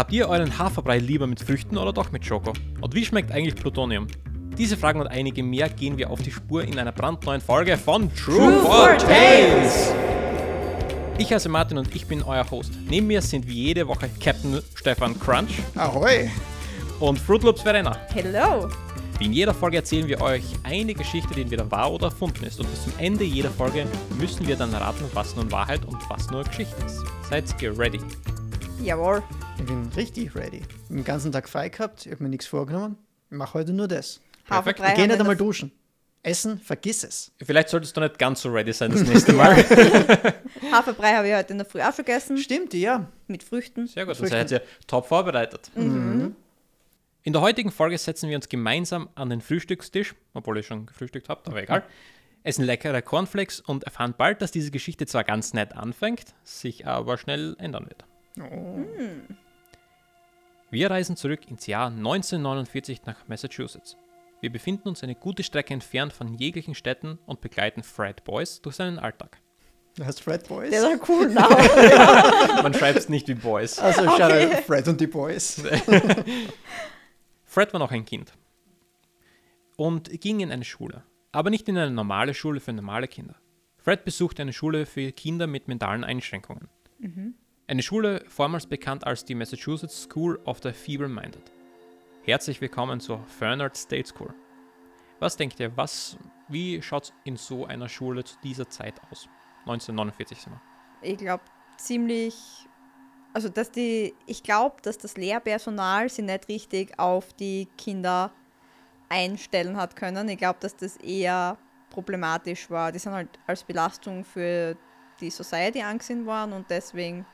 Habt ihr euren Haferbrei lieber mit Früchten oder doch mit Schoko? Und wie schmeckt eigentlich Plutonium? Diese Fragen und einige mehr gehen wir auf die Spur in einer brandneuen Folge von True, for Tales. Ich heiße Martin und ich bin euer Host. Neben mir sind wie jede Woche Captain Stefan Crunch Ahoi! und Fruit Loops Verena. Hello! Wie in jeder Folge erzählen wir euch eine Geschichte, die entweder wahr oder erfunden ist. Und bis zum Ende jeder Folge müssen wir dann raten, was nun Wahrheit und was nur Geschichte ist. Seid ihr ready? Jawohl. Ich bin richtig ready. Den ganzen Tag frei gehabt, ich habe mir nichts vorgenommen. Ich mache heute nur das. Perfekt. Haferbrei Ich gehe nicht wir einmal duschen. Essen, vergiss es. Vielleicht solltest du nicht ganz so ready sein das nächste Mal. Haferbrei habe ich heute in der Früh auch schon gegessen. Stimmt, ja. Mit Früchten. Sehr gut, Früchten. seid ihr top vorbereitet. In der heutigen Folge setzen wir uns gemeinsam an den Frühstückstisch, obwohl ihr schon gefrühstückt habt, aber egal. Essen leckere Cornflakes und erfahren bald, dass diese Geschichte zwar ganz nett anfängt, sich aber schnell ändern wird. Wir reisen zurück ins Jahr 1949 nach Massachusetts. Wir befinden uns eine gute Strecke entfernt von jeglichen Städten und begleiten Fred Boyce durch seinen Alltag. Du hast Fred Boys. Der ist ein cool Name. Man schreibt es nicht wie Boys. also schade, Fred und die Boys. Fred war noch ein Kind und ging in eine Schule, aber nicht in eine normale Schule für normale Kinder. Fred besuchte eine Schule für Kinder mit mentalen Einschränkungen. Eine Schule vormals bekannt als die Massachusetts School of the Feeble-Minded. Herzlich willkommen zur Fernard State School. Was denkt ihr, was, wie schaut es in so einer Schule zu dieser Zeit aus? 1949 sind wir. Ich glaube, ziemlich. Also, dass die. Ich glaube, dass das Lehrpersonal sie nicht richtig auf die Kinder einstellen hat können. Ich glaube, dass das eher problematisch war. Die sind halt als Belastung für die Society angesehen worden und deswegen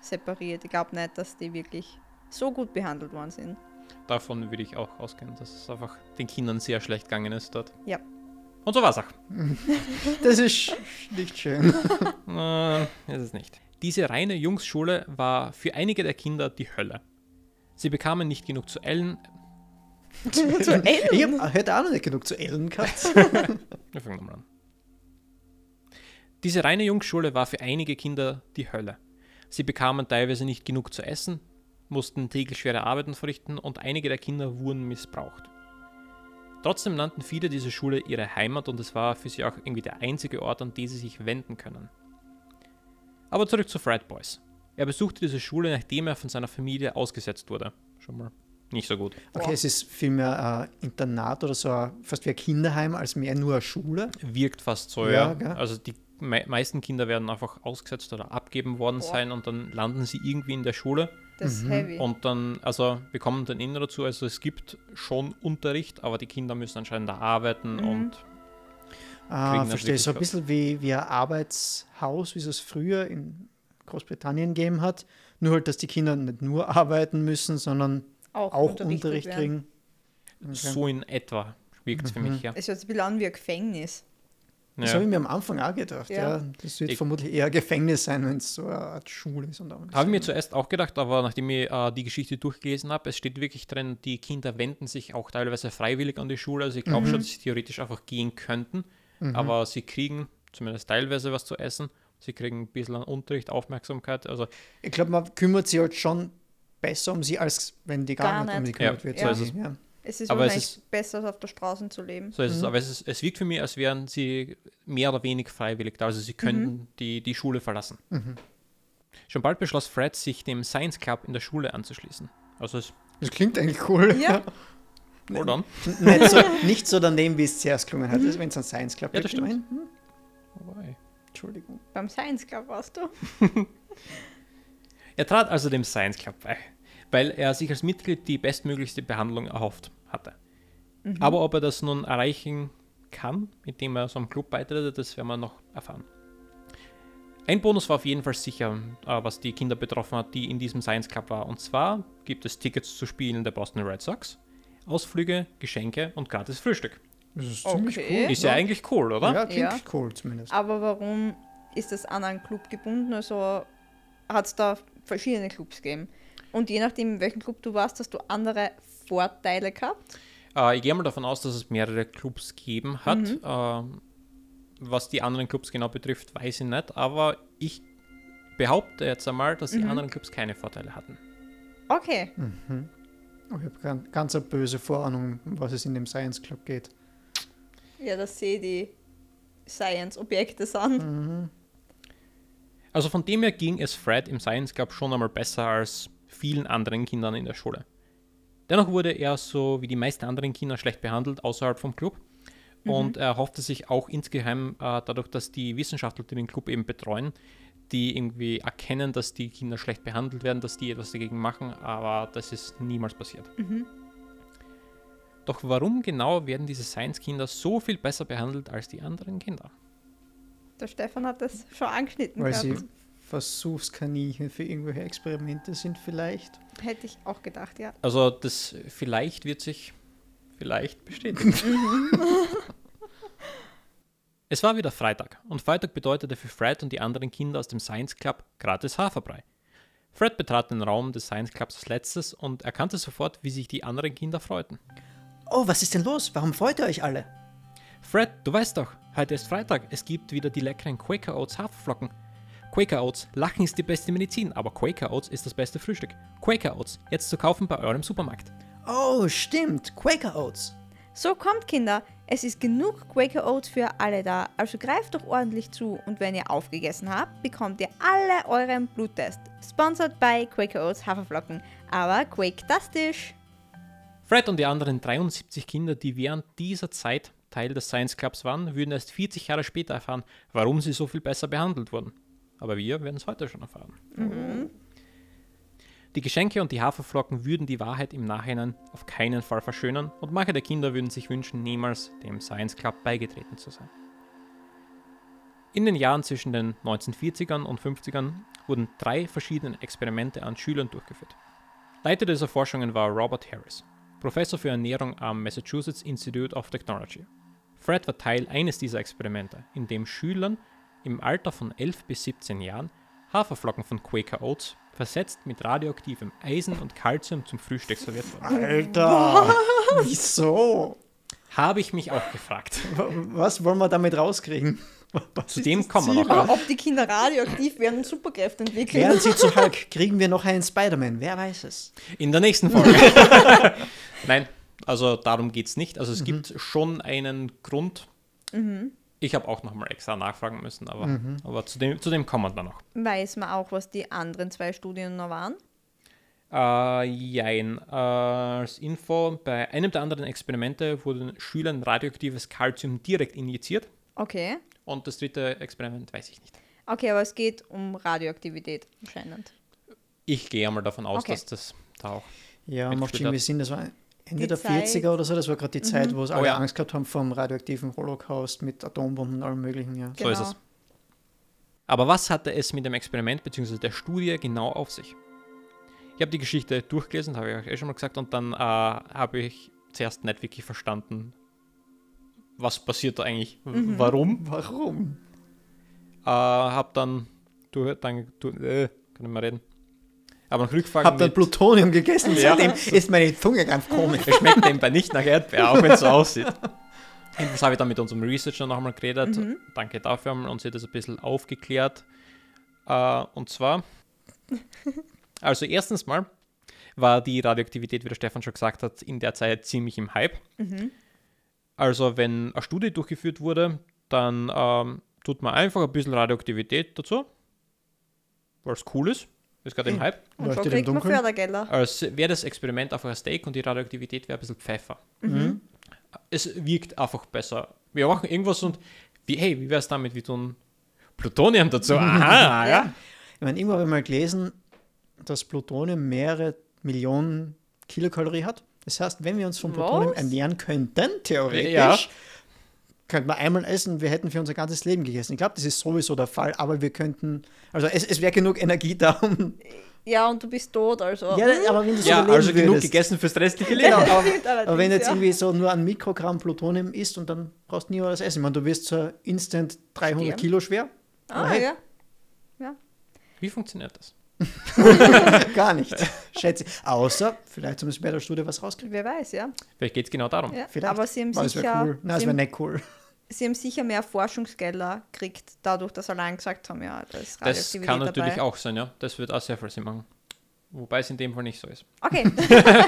separiert. Ich glaube nicht, dass die wirklich so gut behandelt worden sind. Davon würde ich auch ausgehen, dass es einfach den Kindern sehr schlecht gegangen ist dort. Ja. Und so war es auch. Das ist nicht schön. Äh, ist es nicht. Diese reine Jungsschule war für einige der Kinder die Hölle. Sie bekamen nicht genug zu Ellen. zu Ellen. Ich hab, hätte auch noch nicht genug zu Ellen gehabt. Wir fangen nochmal an. Diese reine Jungsschule war für einige Kinder die Hölle. Sie bekamen teilweise nicht genug zu essen, mussten täglich schwere Arbeiten verrichten und einige der Kinder wurden missbraucht. Trotzdem nannten viele diese Schule ihre Heimat und es war für sie auch irgendwie der einzige Ort, an den sie sich wenden können. Aber zurück zu Fred Boys. Er besuchte diese Schule, nachdem er von seiner Familie ausgesetzt wurde. Schon mal nicht so gut. Okay, es ist vielmehr ein Internat oder so fast wie ein Kinderheim, als mehr nur eine Schule. Wirkt fast so, Ja, ja. Also die mei meisten Kinder werden einfach ausgesetzt oder abgeben worden Boah. sein und dann landen sie irgendwie in der Schule Das ist Mhm. heavy. und dann, also wir kommen dann innen dazu, also es gibt schon Unterricht, aber die Kinder müssen anscheinend da arbeiten Mhm. und Ah, verstehe. So ein bisschen wie, wie ein Arbeitshaus, wie es es früher in Großbritannien gegeben hat. Nur halt, dass die Kinder nicht nur arbeiten müssen, sondern auch unterrichtet Unterricht werden. kriegen. Okay. so in etwa wirkt es für Mhm. mich, ja. Es hört sich ein bisschen an wie ein Gefängnis. Das ja. habe ich mir am Anfang auch gedacht. Ja. Ja. Das wird Ich- vermutlich eher ein Gefängnis sein, wenn es so eine Art Schule ist. Und auch Habe ich mir zuerst auch gedacht, aber nachdem ich äh, die Geschichte durchgelesen habe, es steht wirklich drin, die Kinder wenden sich auch teilweise freiwillig an die Schule. Also ich glaube Mhm. schon, dass sie theoretisch einfach gehen könnten, Mhm. aber sie kriegen zumindest teilweise was zu essen. Sie kriegen ein bisschen an Unterricht, Aufmerksamkeit. Also Ich glaube, man kümmert sich halt schon besser um sie, als wenn die gar, Gar nicht um sie nicht. gekümmert Ja, wird. so Ja. Ist es. Es ist Aber es wahrscheinlich besser, als auf der Straße zu leben. So ist es, Mhm. aber es, ist, es wirkt für mich, als wären sie mehr oder weniger freiwillig da. Also sie könnten die, die Schule verlassen. Mhm. Schon bald beschloss Fred, sich dem Science Club in der Schule anzuschließen. Also es Das klingt eigentlich cool. Ja. hold on. nicht, so, nicht so daneben, wie es zuerst gelungen hat, wenn es ein Science Club Ja, das stimmt. Hm? Wobei. Entschuldigung. Beim Science Club warst du. Er trat also dem Science Club bei, weil er sich als Mitglied die bestmöglichste Behandlung erhofft hatte. Aber ob er das nun erreichen kann, indem er so einem Club beitritt, das werden wir noch erfahren. Ein Bonus war auf jeden Fall sicher, äh, was die Kinder betroffen hat, die in diesem Science Club war. Und zwar gibt es Tickets zu Spielen der Boston Red Sox, Ausflüge, Geschenke und gratis Frühstück. Das ist Okay. ziemlich cool. Ist ja eigentlich cool, oder? Ja, klingt Ja. cool zumindest. Aber warum ist das an einen Club gebunden? Also hat es da verschiedene Clubs gegeben. Und je nachdem, in welchem Club du warst, hast du andere Vorteile gehabt. Äh, ich gehe mal davon aus, dass es mehrere Clubs gegeben hat. Ähm, was die anderen Clubs genau betrifft, weiß ich nicht. Aber ich behaupte jetzt einmal, dass die Mhm. anderen Clubs keine Vorteile hatten. Okay. Aber ich habe ganz, ganz eine böse Vorahnung, um was es in dem Science Club geht. Ja, das sehe die Science-Objekte an. Also von dem her ging es Fred im Science Club schon einmal besser als vielen anderen Kindern in der Schule. Dennoch wurde er so wie die meisten anderen Kinder schlecht behandelt außerhalb vom Club. Und er hoffte sich auch insgeheim äh, dadurch, dass die Wissenschaftler, die den Club eben betreuen, die irgendwie erkennen, dass die Kinder schlecht behandelt werden, dass die etwas dagegen machen, aber das ist niemals passiert. Doch warum genau werden diese Science-Kinder so viel besser behandelt als die anderen Kinder? Der Stefan hat das schon angeschnitten Weil gehabt. sie Versuchskaninchen für irgendwelche Experimente sind vielleicht. Hätte ich auch gedacht, ja. Also das vielleicht wird sich vielleicht bestätigen. es war wieder Freitag und Freitag bedeutete für Fred und die anderen Kinder aus dem Science Club gratis Haferbrei. Fred betrat den Raum des Science Clubs als letztes und erkannte sofort, wie sich die anderen Kinder freuten. Oh, was ist denn los? Warum freut ihr euch alle? Fred, du weißt doch, heute ist Freitag, es gibt wieder die leckeren Quaker Oats Haferflocken. Quaker Oats, Lachen ist die beste Medizin, aber Quaker Oats ist das beste Frühstück. Quaker Oats, jetzt zu kaufen bei eurem Supermarkt. Oh, stimmt. Quaker Oats. So kommt, Kinder. Es ist genug Quaker Oats für alle da, also greift doch ordentlich zu und wenn ihr aufgegessen habt, bekommt ihr alle euren Bluttest. Sponsored by Quaker Oats Haferflocken, aber Quake-tastisch. Fred und die anderen 73 Kinder, die während dieser Zeit Teil des Science Clubs waren, würden erst 40 Jahre später erfahren, warum sie so viel besser behandelt wurden. Aber wir werden es heute schon erfahren. Die Geschenke und die Haferflocken würden die Wahrheit im Nachhinein auf keinen Fall verschönern und manche der Kinder würden sich wünschen, niemals dem Science Club beigetreten zu sein. In den Jahren zwischen den 1940ern und 50ern wurden drei verschiedene Experimente an Schülern durchgeführt. Leiter dieser Forschungen war Robert Harris, Professor für Ernährung am Massachusetts Institute of Technology. Fred war Teil eines dieser Experimente, in dem Schülern im Alter von 11 bis 17 Jahren Haferflocken von Quaker Oats versetzt mit radioaktivem Eisen und Calcium zum Frühstück serviert wurden. Alter. Wieso? Habe ich mich auch gefragt. Was wollen wir damit rauskriegen? Was Zu ist dem das kommen wir noch. Aber ob die Kinder radioaktiv werden und Superkräfte entwickeln? Werden sie zu Hulk? Kriegen wir noch einen Spider-Man? Wer weiß es? In der nächsten Folge. Nein, also darum geht es nicht. Also es gibt schon einen Grund. Ich habe auch nochmal extra nachfragen müssen, aber, aber zu, dem, zu dem kommen wir dann noch. Weiß man auch, was die anderen zwei Studien noch waren? Äh, jein. Äh, als Info, bei einem der anderen Experimente wurden Schülern radioaktives Calcium direkt injiziert. Okay. Und das dritte Experiment weiß ich nicht. Okay, aber es geht um Radioaktivität anscheinend. Ich gehe einmal davon aus, Okay. dass das da auch. Ja, macht schon irgendwie. Sinn. Das war Ende Die der Zeit. 40er oder so. Das war gerade die Zeit, wo es alle ja. Angst gehabt haben vom radioaktiven Holocaust mit Atombomben und allem Möglichen. Ja. So ist es. Aber was hatte es mit dem Experiment bzw. der Studie genau auf sich? Ich habe die Geschichte durchgelesen, habe ich euch eh schon mal gesagt, und dann äh, habe ich zuerst nicht wirklich verstanden, was passiert da eigentlich, w- warum. Warum? Äh, habe dann, du, dann du, äh, kann ich mal reden, aber noch Rückfragen Hab dann Plutonium gegessen. Ja. Seitdem ist meine Zunge ganz komisch. es schmeckt nebenbei nicht nach Erdbeer, auch wenn es so aussieht. Jedenfalls habe ich dann mit unserem Researcher nochmal geredet. Danke dafür und sie hat das ein bisschen aufgeklärt. Äh, und zwar, also erstens mal war die Radioaktivität, wie der Stefan schon gesagt hat, in der Zeit ziemlich im Hype. Also wenn eine Studie durchgeführt wurde, dann ähm, tut man einfach ein bisschen Radioaktivität dazu, weil es cool ist. Ist gerade im Hype. Und Leuchtet im kriegt man Dunkeln? Fördergelder. Als wäre das Experiment einfach ein Steak und die Radioaktivität wäre ein bisschen Pfeffer. Es wirkt einfach besser. Wir machen irgendwas und wie, hey, wie wäre es damit? Wir tun Plutonium dazu. Aha, ja. Ich meine, irgendwo habe ich mal gelesen, dass Plutonium mehrere Millionen Kilokalorien hat. Das heißt, wenn wir uns von Plutonium Was? ernähren könnten, theoretisch, Ja. Könnten wir einmal essen, wir hätten für unser ganzes Leben gegessen. Ich glaube, das ist sowieso der Fall, aber wir könnten, also es, es wäre genug Energie da, um. Ja, und du bist tot, also. Ja, aber wenn du so Ja, also genug würdest, gegessen fürs restliche Leben. Genau, aber, aber wenn du jetzt ja. irgendwie so nur ein Mikrogramm Plutonium isst und dann brauchst du nie was essen. Ich meine, du wirst so instant 300 Sterben. Kilo schwer. Ah, hey, ja. Wie funktioniert das? Gar nicht, schätze ich. Außer, vielleicht haben sie bei der Studie was rauskriegen. Wer weiß, ja. Vielleicht geht es genau darum. ja. Vielleicht. Aber sie haben wäre sicher. cool. Nein, es wäre nicht cool. sie haben sicher mehr Forschungsgelder gekriegt, dadurch, dass sie allein gesagt haben, ja, da ist Das kann natürlich dabei. auch sein, ja. Das wird auch sehr viel Sinn machen. Wobei es in dem Fall nicht so ist. Okay.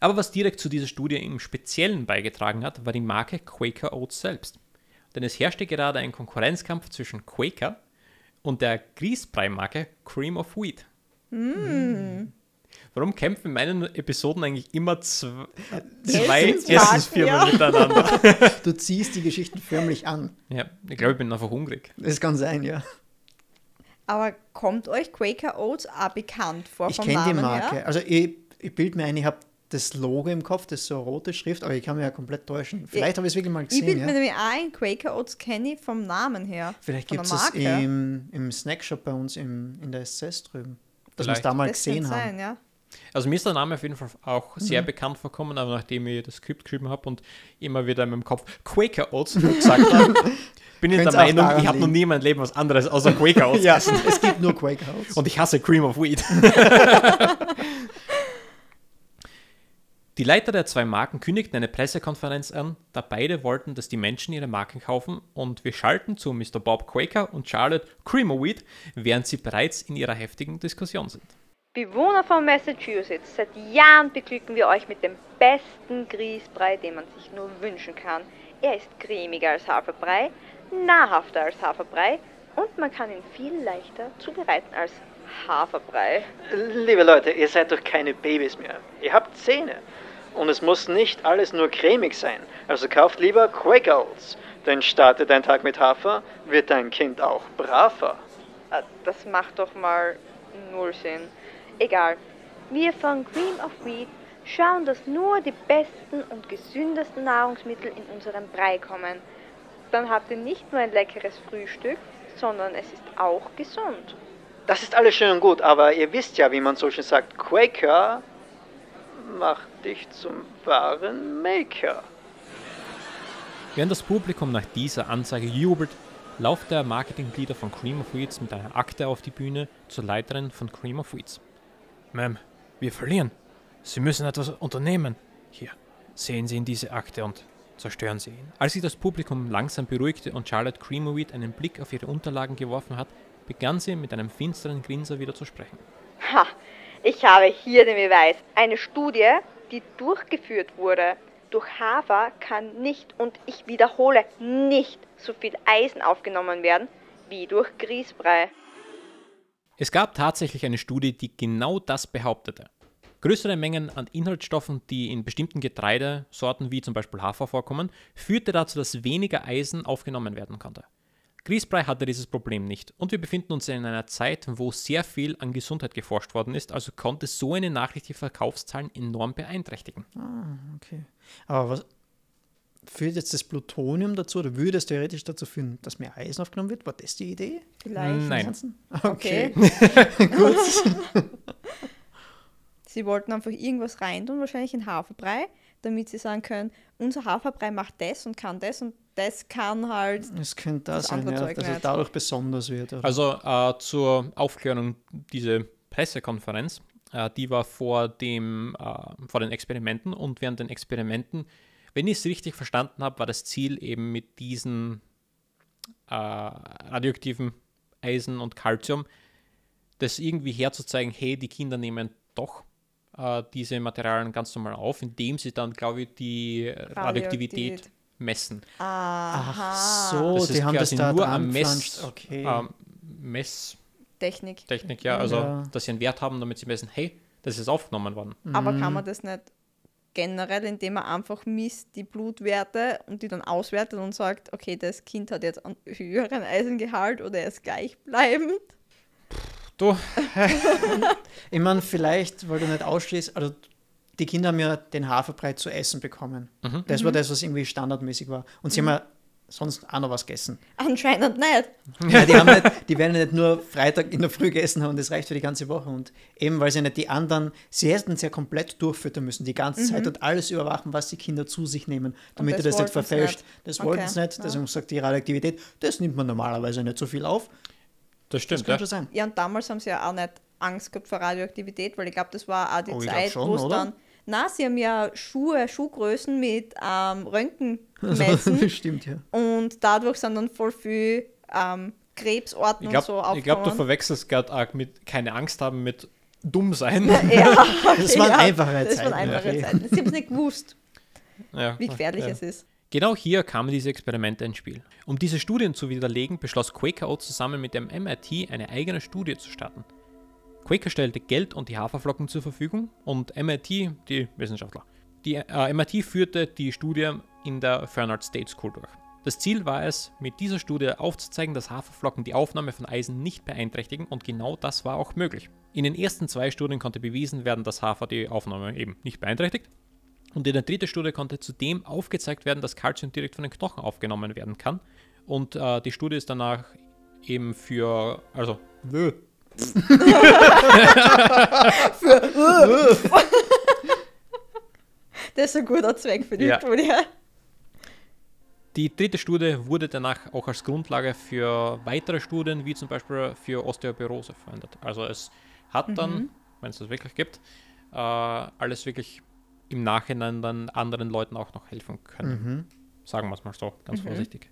Aber was direkt zu dieser Studie im Speziellen beigetragen hat, war die Marke Quaker Oats selbst. Denn es herrschte gerade ein Konkurrenzkampf zwischen Quaker und der Grießbrei-Marke Cream of Wheat. Warum kämpfen in meinen Episoden eigentlich immer zw zwei Essensfirmen ja. miteinander? Du ziehst die Geschichten förmlich an. ja, ich glaube, ich bin einfach hungrig. Das kann sein, ja. Aber kommt euch Quaker Oats auch bekannt vor Ich vom kenne die Namen Marke. her? Also ich, ich bilde mir ein, ich habe das Logo im Kopf, das ist so eine rote Schrift, aber ich kann mir ja komplett täuschen. Vielleicht habe ich es wirklich mal Ich gesehen. bin Ja. mir nämlich auch ein Quaker Oats kenne ich vom Namen her. Vielleicht von gibt der es im, im Snackshop bei uns im, in der SS drüben. Dass wir es da mal Das gesehen haben. sein, ja. Also mir ist der Name auf jeden Fall auch sehr Mhm. bekannt vorkommen, aber nachdem ich das Skript geschrieben habe und immer wieder in meinem Kopf Quaker Oats gesagt habe, bin ich der Meinung, ich habe noch nie in meinem Leben was anderes außer Quaker Oats Ja, es gibt nur Quaker Oats. Und ich hasse Cream of Wheat. Die Leiter der zwei Marken kündigten eine Pressekonferenz an, da beide wollten, dass die Menschen ihre Marken kaufen und wir schalten zu Mr. Bob Quaker und Charlotte Cream of Wheat, während sie bereits in ihrer heftigen Diskussion sind. Bewohner von Massachusetts, seit Jahren beglücken wir euch mit dem besten Grießbrei, den man sich nur wünschen kann. Er ist cremiger als Haferbrei, nahrhafter als Haferbrei und man kann ihn viel leichter zubereiten als Haferbrei. Liebe Leute, ihr seid doch keine Babys mehr. Ihr habt Zähne. Und es muss nicht alles nur cremig sein. Also kauft lieber Quaker Oats. Denn startet ein Tag mit Hafer, wird dein Kind auch braver. Äh, Das macht doch mal null Sinn. Egal. Wir von Cream of Wheat schauen, dass nur die besten und gesündesten Nahrungsmittel in unseren Brei kommen. Dann habt ihr nicht nur ein leckeres Frühstück, sondern es ist auch gesund. Das ist alles schön und gut, aber ihr wisst ja, wie man so schön sagt, Quaker macht dich zum wahren Maker. Während das Publikum nach dieser Ansage jubelt, lauft der Marketingleader von Cream of Wheats mit einer Akte auf die Bühne zur Leiterin von Cream of Wheats. Ma'am, wir verlieren. Sie müssen etwas unternehmen. Hier, sehen Sie in diese Akte und zerstören Sie ihn. Als sich das Publikum langsam beruhigte und Charlotte Cream of Wheat einen Blick auf ihre Unterlagen geworfen hat, begann sie mit einem finsteren Grinser wieder zu sprechen. Ha, ich habe hier den Beweis. Eine Studie, die durchgeführt wurde. Durch Hafer kann nicht, und ich wiederhole, nicht so viel Eisen aufgenommen werden wie durch Grießbrei. Es gab tatsächlich eine Studie, die genau das behauptete. Größere Mengen an Inhaltsstoffen, die in bestimmten Getreidesorten wie zum Beispiel Hafer vorkommen, führte dazu, dass weniger Eisen aufgenommen werden konnte. Grießbrei hatte dieses Problem nicht und wir befinden uns in einer Zeit, wo sehr viel an Gesundheit geforscht worden ist, also konnte so eine Nachricht die Verkaufszahlen enorm beeinträchtigen. Okay. Aber was führt jetzt das Plutonium dazu oder würde es theoretisch dazu führen, dass mehr Eisen aufgenommen wird? War das die Idee? Vielleicht. Nein. Okay. Gut. Sie wollten einfach irgendwas reintun, wahrscheinlich in Haferbrei, damit sie sagen können, unser Haferbrei macht das und kann das und das kann halt. Es könnte das Das sein, ja, Zeug dass es dadurch besonders wird. Oder? Also äh, zur Aufklärung, diese Pressekonferenz, äh, die war vor, dem, äh, vor den Experimenten und während den Experimenten, wenn ich es richtig verstanden habe, war das Ziel eben mit diesen äh, radioaktiven Eisen und Calcium, das irgendwie herzuzeigen, hey, die Kinder nehmen doch äh, diese Materialien ganz normal auf, indem sie dann, glaube ich, die Radioaktivität Radioaktivität. Messen. Aha. Ach so, Das ist die haben das da nur am Mess. Okay. ähm, Mess Technik. Technik, ja. Also, Ja. dass sie einen Wert haben, damit sie messen, hey, das ist aufgenommen worden. Aber Mhm. kann man das nicht generell, indem man einfach misst die Blutwerte und die dann auswertet und sagt, okay, das Kind hat jetzt einen höheren Eisengehalt oder er ist gleichbleibend? Du, Ich meine, vielleicht, weil du nicht ausschließt, also die Kinder haben ja den Haferbrei zu essen bekommen. Mhm. Das war das, was irgendwie standardmäßig war. Und sie haben ja sonst auch noch was gegessen. Anscheinend nicht. Ja, die, haben nicht, die werden nicht nur Freitag in der Früh gegessen haben und das reicht für die ganze Woche. Und eben, weil sie nicht die anderen, sie hätten es ja komplett durchfüttern müssen, die ganze Zeit und alles überwachen, was die Kinder zu sich nehmen, damit das sie das nicht verfälscht. nicht. Das Okay, wollten sie nicht, ja. deswegen sagt die Radioaktivität, das nimmt man normalerweise nicht so viel auf. Das Das stimmt, kann ja. schon sein. Ja, und damals haben sie ja auch nicht Angst gehabt vor Radioaktivität, weil ich glaube, das war auch die Oh, ich glaub Zeit, wo es dann. Na, sie haben ja Schuhe, Schuhgrößen mit ähm, Röntgen gemessen Stimmt, ja. und dadurch sind dann voll viel ähm, Krebsorten Ich und glaube, so ich glaub, du verwechselst gerade arg mit keine Angst haben mit dumm sein. ja, Das waren ja, einfache Das waren Zeiten, einfache. Zeiten. Sie haben es nicht gewusst, Ja, wie gefährlich ja. es ist. Genau hier kamen diese Experimente ins Spiel. Um diese Studien zu widerlegen, beschloss Quaker zusammen mit dem MIT eine eigene Studie zu starten. Quaker stellte Geld und die Haferflocken zur Verfügung und MIT, die Wissenschaftler. Die äh, MIT führte die Studie in der Fernald State School durch. Das Ziel war es, mit dieser Studie aufzuzeigen, dass Haferflocken die Aufnahme von Eisen nicht beeinträchtigen und genau das war auch möglich. In den ersten zwei Studien konnte bewiesen werden, dass Hafer die Aufnahme eben nicht beeinträchtigt. Und in der dritten Studie konnte zudem aufgezeigt werden, dass Kalzium direkt von den Knochen aufgenommen werden kann. Und äh, die Studie ist danach eben für, also, Das ist ein guter Zweck für die Ja. Studie. die dritte Studie wurde danach auch als Grundlage für weitere Studien, wie zum Beispiel für Osteoporose verwendet. Also es hat dann, wenn es das wirklich gibt, äh, alles wirklich im Nachhinein dann anderen Leuten auch noch helfen können. Sagen wir es mal so, ganz vorsichtig.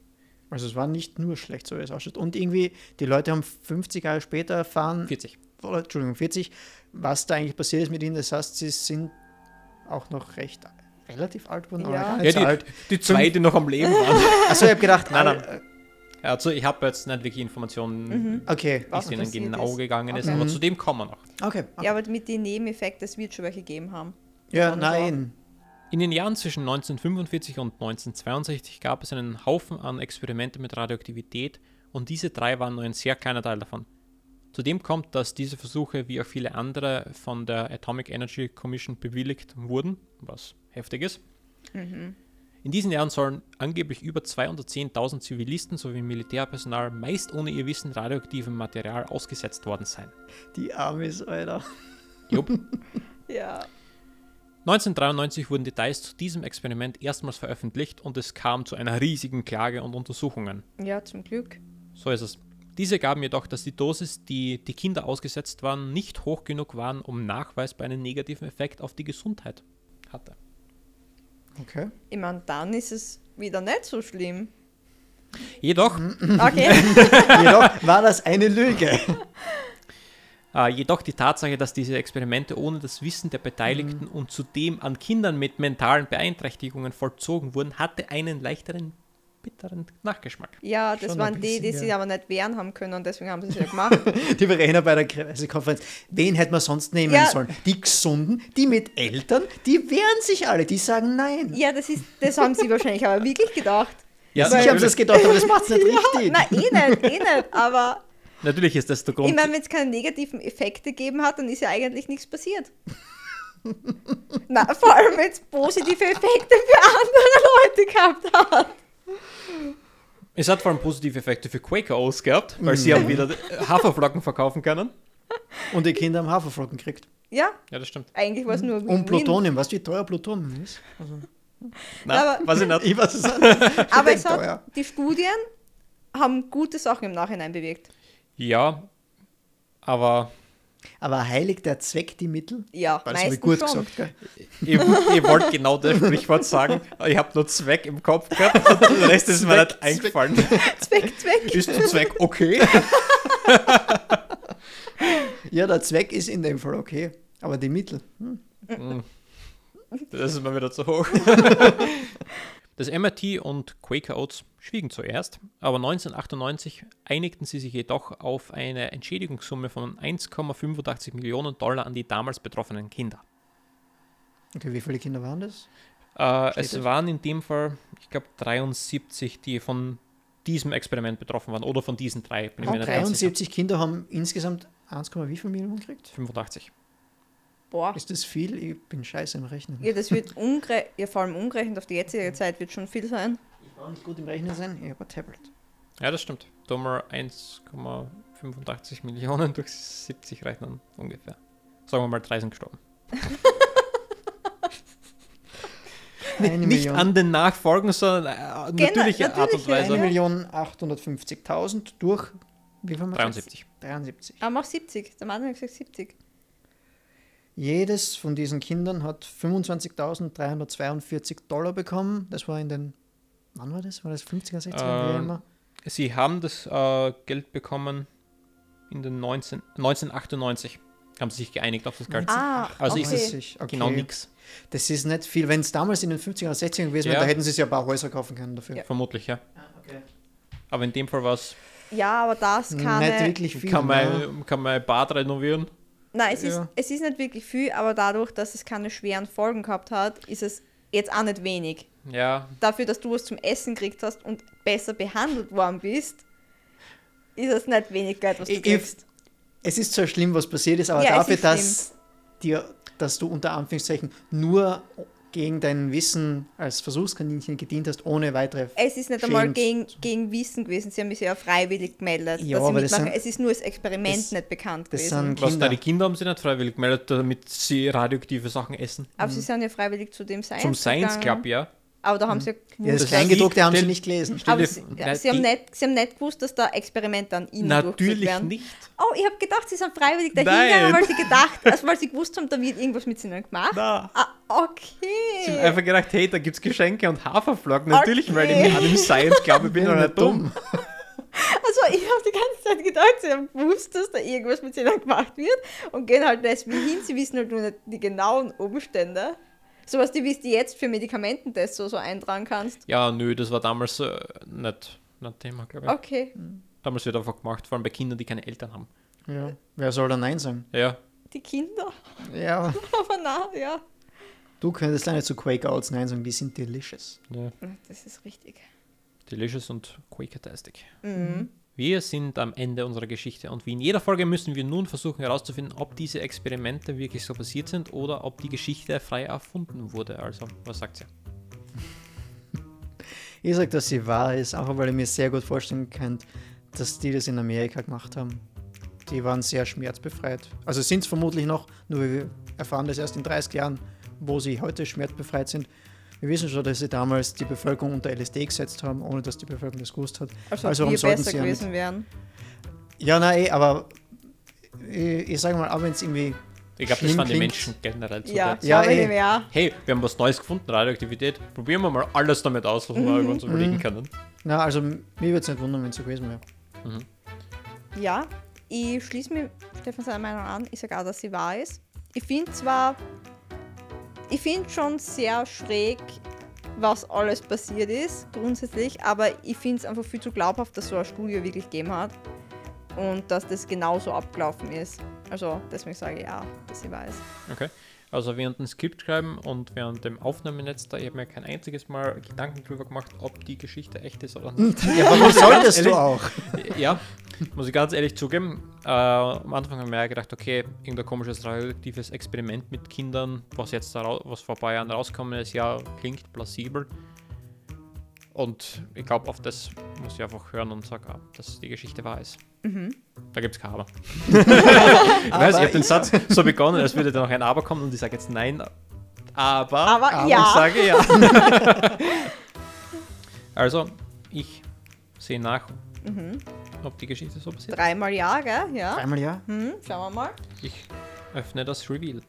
Also es war nicht nur schlecht, so wie es ausschaut. Und irgendwie, die Leute haben 50 Jahre später erfahren, 40. oder, Entschuldigung, 40, was da eigentlich passiert ist mit ihnen. Das heißt, sie sind auch noch recht relativ alt geworden, Ja. Ja, so die, alt. die zwei, die noch am Leben waren. Achso, ich habe gedacht, Nein, nein. äh, Also ich habe jetzt nicht wirklich Informationen, Okay, wie Was es ihnen genau ist. gegangen ist, Okay. aber zu dem kommen wir noch. okay. Ja, aber mit den Nebeneffekten, es wird schon welche gegeben haben. Ja, nein. In den Jahren zwischen 1945 und 1962 gab es einen Haufen an Experimente mit Radioaktivität und diese drei waren nur ein sehr kleiner Teil davon. Zudem kommt, dass diese Versuche wie auch viele andere von der Atomic Energy Commission bewilligt wurden, was heftig ist. In diesen Jahren sollen angeblich über 210.000 Zivilisten sowie Militärpersonal meist ohne ihr Wissen radioaktivem Material ausgesetzt worden sein. Die Amis, Alter. Jupp. Ja. 1993 wurden Details zu diesem Experiment erstmals veröffentlicht und es kam zu einer riesigen Klage und Untersuchungen. Ja, zum Glück. So ist es. Diese gaben jedoch, dass die Dosis, die die Kinder ausgesetzt waren, nicht hoch genug waren, um nachweisbar einen negativen Effekt auf die Gesundheit hatte. Okay. Ich meine, dann ist es wieder nicht so schlimm. Jedoch, Okay. Jedoch war das eine Lüge. äh, jedoch die Tatsache, dass diese Experimente ohne das Wissen der Beteiligten und zudem an Kindern mit mentalen Beeinträchtigungen vollzogen wurden, hatte einen leichteren, bitteren Nachgeschmack. Ja, das Schon waren die, die bisschen, sich ja. aber nicht wehren haben können und deswegen haben sie es ja gemacht. Die Verena bei der Pressekonferenz. Wen hätte man sonst nehmen Ja. sollen? Die Gesunden, die mit Eltern, die wehren sich alle, die sagen nein. ja, das, ist, das haben sie wahrscheinlich aber wirklich gedacht. Ja, Sicher haben sie das gedacht, aber das macht es nicht richtig. Nein, eh nicht, eh nicht. Aber Natürlich ist das der Grund. ich meine, wenn es keine negativen Effekte gegeben hat, dann ist ja eigentlich nichts passiert. Na, vor allem wenn es positive Effekte für andere Leute gehabt hat. Es hat vor allem positive Effekte für Quaker Oats gehabt, weil sie haben wieder Haferflocken verkaufen können. Und die Kinder haben Haferflocken gekriegt. Ja, Ja, das stimmt. eigentlich war es nur Und. Plutonium, weißt du, wie teuer Plutonium ist? Nein, Aber- weiß ich nicht. Ich weiß es nicht. Aber es hat, teuer. die Studien haben gute Sachen im Nachhinein bewirkt. Ja, aber Aber heiligt der Zweck die Mittel? Ja, Das habe ich meistens gut schon. gesagt, gell? ich, ich wollte genau das Sprichwort sagen, ich habe nur Zweck im Kopf gehabt und der Rest ist mir nicht eingefallen. Zweck, Zweck. Ist der Zweck okay? Ja, der Zweck ist in dem Fall okay. Aber die Mittel. Hm. Das ist mir wieder zu hoch. Das MIT und Quaker Oats schwiegen zuerst, aber 1998 einigten sie sich jedoch auf eine Entschädigungssumme von 1,85 Millionen Dollar an die damals betroffenen Kinder. Okay, wie viele Kinder waren das? Äh, es das? waren in dem Fall, ich glaube, 73, die von diesem Experiment betroffen waren oder von diesen drei. Bin sicher. 73 Kinder haben insgesamt 1, wie viel Millionen gekriegt? 85. Boah. Ist das viel? Ich bin scheiße im Rechnen. Ja, das wird ja, vor allem umgerechnet auf die jetzige Zeit wird schon viel sein. Ich war nicht gut im Rechnen sein, ich habe ein Tablet. Ja, das stimmt. Da mal 1,85 Millionen durch 70 rechnen ungefähr. Sagen wir mal, drei sind gestorben. Eine Nicht Million. an den Nachfolgen, sondern äh, Genau, natürliche Art und natürliche, Weise. Eine ja. Million 850.000 durch, wie viel haben wir gesagt? 73. 73. Aber auch 70. Der Mann hat gesagt 70. Jedes von diesen Kindern hat 25.342 Dollar bekommen. Das war in den, wann war das? War das 50er, 60er, wie Ähm, immer? Sie haben das äh, Geld bekommen in den 19, 1998. Haben sie sich geeinigt auf das Geld. Ah, Also okay. ist es Okay. genau nichts. Das ist nicht viel. Wenn es damals in den 50er oder 60er gewesen wäre, Ja. da hätten sie sich ein paar Häuser kaufen können dafür. Ja. Vermutlich, ja. Okay. Aber in dem Fall war es, Ja, aber das kann. Nicht wirklich viel. kann, ne? man, kann man ein Bad renovieren. Nein, es, Ja. ist, es ist nicht wirklich viel, aber dadurch, dass es keine schweren Folgen gehabt hat, ist es jetzt auch nicht wenig. Ja, Dafür, dass du was zum Essen gekriegt hast und besser behandelt worden bist, ist es nicht wenig Geld, was du Ich- kriegst. Es ist zwar schlimm, was passiert ist, aber Ja, dafür, ist dass, dir, dass du unter Anführungszeichen nur gegen dein Wissen als Versuchskaninchen gedient hast, ohne weitere. Es ist nicht einmal gegen, gegen Wissen gewesen. Sie haben sich ja freiwillig gemeldet, Ja, dass sie mitmachen. sind- es ist nur das Experiment das- nicht bekannt das gewesen. sind was da Kinder. die Kinder haben sie nicht freiwillig gemeldet, damit sie radioaktive Sachen essen. aber sie sind ja freiwillig zu dem Science Zum Science gegangen. Club, ja. Aber da haben sie ja Ja, gewusst, das Das Kleingedruckte haben sie nicht gelesen. stell aber sie, ja, sie, haben nicht, sie haben nicht gewusst, dass da Experimente an ihnen durchgeführt Natürlich werden. nicht. Oh, ich habe gedacht, sie sind freiwillig dahin Nein. gegangen, weil sie gedacht, also weil sie gewusst haben, da wird irgendwas mit ihnen gemacht. Na. Ah, Sie haben okay. einfach gedacht, hey, da gibt's Geschenke und Haferflocken. Natürlich, weil Okay. ich an dem Science glaube, ich bin doch nicht dumm. Also ich habe die ganze Zeit gedacht, sie haben gewusst, dass da irgendwas mit ihnen gemacht wird und gehen halt deswegen hin. Sie wissen halt nur nicht die genauen Umstände. Sowas, die wie du jetzt für Medikamententests so, so eintragen kannst. Ja, nö, das war damals äh, nicht, nicht Thema, glaube ich. Okay, Damals wird einfach gemacht, vor allem bei Kindern, die keine Eltern haben. Ja. Wer soll da Nein sagen? Ja, die Kinder. Ja, Aber na, ja. du könntest leider zu Quaker Owls Nein sagen, die sind delicious. ja. Das ist richtig. Delicious und Quakertastic. Mhm. Wir sind am Ende unserer Geschichte und wie in jeder Folge müssen wir nun versuchen herauszufinden, ob diese Experimente wirklich so passiert sind oder ob die Geschichte frei erfunden wurde. Also, was sagt ihr? Ich sage, dass sie wahr ist, auch weil ich mir sehr gut vorstellen kann, dass die das in Amerika gemacht haben. Die waren sehr schmerzbefreit. Also sind es vermutlich noch, nur wir erfahren das erst in 30 Jahren, wo sie heute schmerzbefreit sind. Wir wissen schon, dass sie damals die Bevölkerung unter LSD gesetzt haben, ohne dass die Bevölkerung das gewusst hat. Also, Also ob warum sollten besser sie ja gewesen wären. Ja, nein, eh, aber ich, ich sage mal, auch wenn es irgendwie. Ich glaube, das waren die. Menschen generell zu Ja, der Ja, glaube ich eh. Hey, wir haben was Neues gefunden, Radioaktivität. Probieren wir mal alles damit aus, was wir uns überlegen können. Na, also mir würde es nicht wundern, wenn es so gewesen wäre. Ja, ich schließe mich Stefan seiner Meinung an. Ich sage auch, dass sie wahr ist. Ich finde zwar, ich finde schon sehr schräg, was alles passiert ist, grundsätzlich, aber ich finde es einfach viel zu glaubhaft, dass so eine Studie wirklich gegeben hat und dass das genauso abgelaufen ist. Also deswegen sage ich ja, dass sie wahr ist. Okay. Also während dem Skript schreiben und während dem Aufnahmenetz da, ich habe mir kein einziges Mal Gedanken drüber gemacht, ob die Geschichte echt ist oder nicht. Ja, warum solltest du auch? ja, muss ich ganz ehrlich zugeben. Äh, am Anfang habe ich mir ja gedacht, okay, irgendein komisches radioaktives Experiment mit Kindern, was jetzt da was vor ein paar Jahren rausgekommen ist, ja, klingt plausibel. Und ich glaube, auf das muss ich einfach hören und sagen, ah, dass die Geschichte wahr ist. Da gibt es kein Aber. ich weiß, ich habe den Satz so begonnen, als würde da noch ein Aber kommen und ich sage jetzt nein, aber, Aber, aber ich ja, sage ja. also, ich sehe nach, ob die Geschichte so passiert. dreimal ja, gell? Ja. Einmal ja. Hm, schauen wir mal. Ich öffne das Reveal.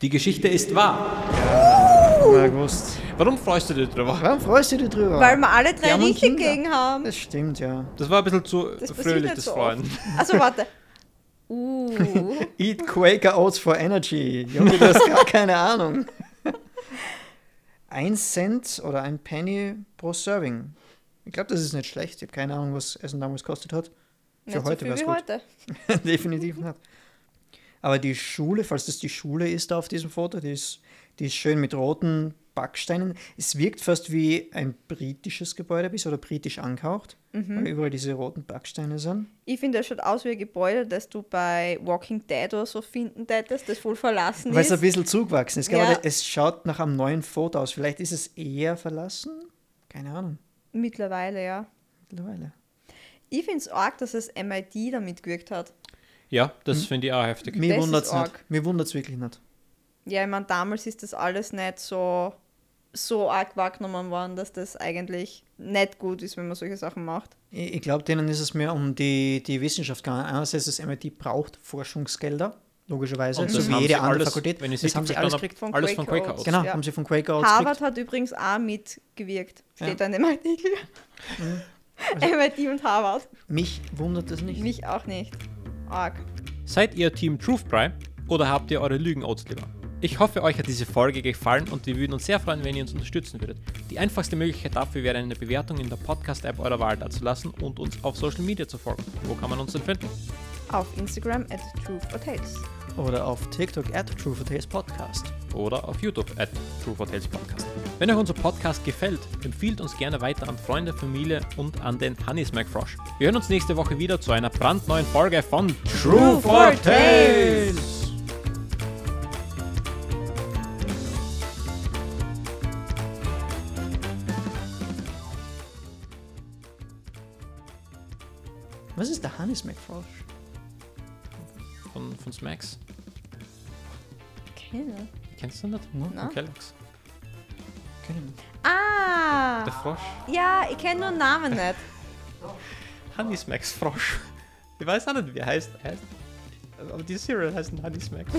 Die Geschichte ist wahr. Mal gewusst. Warum freust du dich drüber? Warum freust du dich drüber? Weil wir alle drei richtig gegen haben. Das stimmt, ja. Das war ein bisschen zu Das fröhlich, das so Freuen. Also warte. Uh. Eat Quaker Oats for Energy. Junge, du hast gar keine Ahnung. Ein Cent oder ein Penny pro Serving. Ich glaube, das ist nicht schlecht. Ich habe keine Ahnung, was Essen damals gekostet hat. Für Nicht so heute viel es wie gut. heute. Definitiv nicht. Aber die Schule, falls das die Schule ist da auf diesem Foto, die ist, die ist schön mit roten Backsteinen. Es wirkt fast wie ein britisches Gebäude bis oder britisch angehaucht, Mhm. weil überall diese roten Backsteine sind. Ich finde, das schaut aus wie ein Gebäude, das du bei Walking Dead oder so finden tätest, das voll verlassen Weil es ein ist. bisschen zugewachsen ist. Ja. Es schaut nach einem neuen Foto aus. Vielleicht ist es eher verlassen? Keine Ahnung. Mittlerweile, ja. Mittlerweile. Ich finde es arg, dass das MIT da mitgewirkt hat. Ja, das Hm. finde ich auch heftig. Mir wundert es nicht. Mir wundert es wirklich nicht. Ja, ich meine, damals ist das alles nicht so, so arg wahrgenommen worden, dass das eigentlich nicht gut ist, wenn man solche Sachen macht. Ich, ich glaube, denen ist es mehr um die, die Wissenschaft gegangen. Einerseits, das MIT braucht Forschungsgelder, logischerweise, Und so wie jede sie andere alles, Fakultät. wenn das haben sie alles gekriegt. Von Alles von Quaker Quaker Oats. Oats. Genau, Ja. haben sie von Quaker Oats Harvard gekriegt. hat übrigens auch mitgewirkt. Steht Ja. da in dem Artikel. MIT und Harvard. Mich wundert das nicht. Mich auch nicht. Arg. Seid ihr Team Truth Cry oder habt ihr eure Lügen-Oats lieber? Ich hoffe, euch hat diese Folge gefallen und wir würden uns sehr freuen, wenn ihr uns unterstützen würdet. Die einfachste Möglichkeit dafür wäre eine Bewertung in der Podcast-App eurer Wahl dazulassen und uns auf Social Media zu folgen. Wo kann man uns denn finden? Auf Instagram at Truth or Tales. Oder auf TikTok at True for Tales Podcast. oder auf YouTube at True for Tales Podcast. Wenn euch unser Podcast gefällt, empfiehlt uns gerne weiter an Freunde, Familie und an den Hannis McFrosh. Wir hören uns nächste Woche wieder zu einer brandneuen Folge von True for Tales. Was ist der Hannes McFrosh? Von, von Smacks. Keine. Kennst du das? Na? Von Kellogg's. Nicht. Ah! Der Frosch. Ja, ich kenne nur den Namen nicht. Hannis Max Frosch. Ich weiß auch nicht, wie er heißt. Er heißt aber die Cereal heißt Hannis Max.